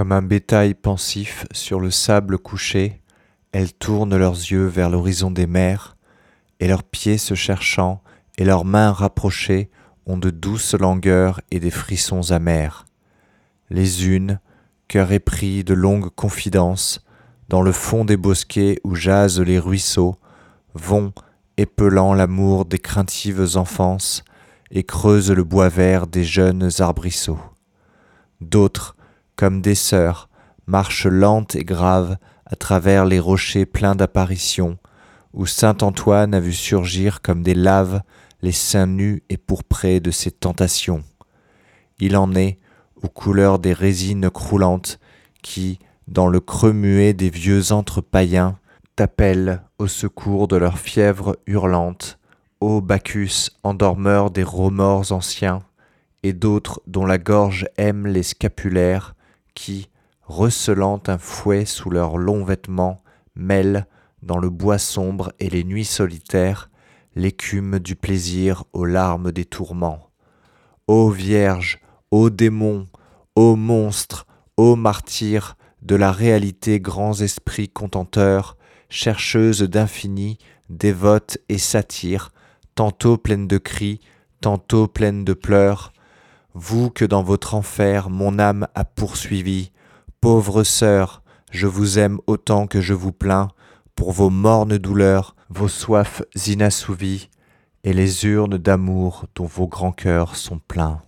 Comme un bétail pensif sur le sable couché, elles tournent leurs yeux vers l'horizon des mers, et leurs pieds se cherchant et leurs mains rapprochées ont de douces langueurs et des frissons amers. Les unes, cœur épris de longues confidences, dans le fond des bosquets où jasent les ruisseaux, vont, épelant l'amour des craintives enfances, et creusent le bois vert des jeunes arbrisseaux. D'autres, comme des sœurs, marchent lentes et graves à travers les rochers pleins d'apparitions, où saint Antoine a vu surgir comme des laves les seins nus et pourprés de ses tentations. Il en est, aux couleurs des résines croulantes, qui, dans le creux muet des vieux antres païens, t'appellent au secours de leur fièvre hurlante, ô Bacchus, endormeur des remords anciens, et d'autres dont la gorge aime les scapulaires, qui, recelant un fouet sous leurs longs vêtements, mêlent, dans le bois sombre et les nuits solitaires, l'écume du plaisir aux larmes des tourments. Ô Vierge, ô démons, ô monstres, ô martyrs de la réalité grands esprits contenteurs, chercheuses d'infini, dévotes et satires, tantôt pleines de cris, tantôt pleines de pleurs, vous que dans votre enfer mon âme a poursuivi, pauvre sœur, je vous aime autant que je vous plains, pour vos mornes douleurs, vos soifs inassouvies, et les urnes d'amour dont vos grands cœurs sont pleins.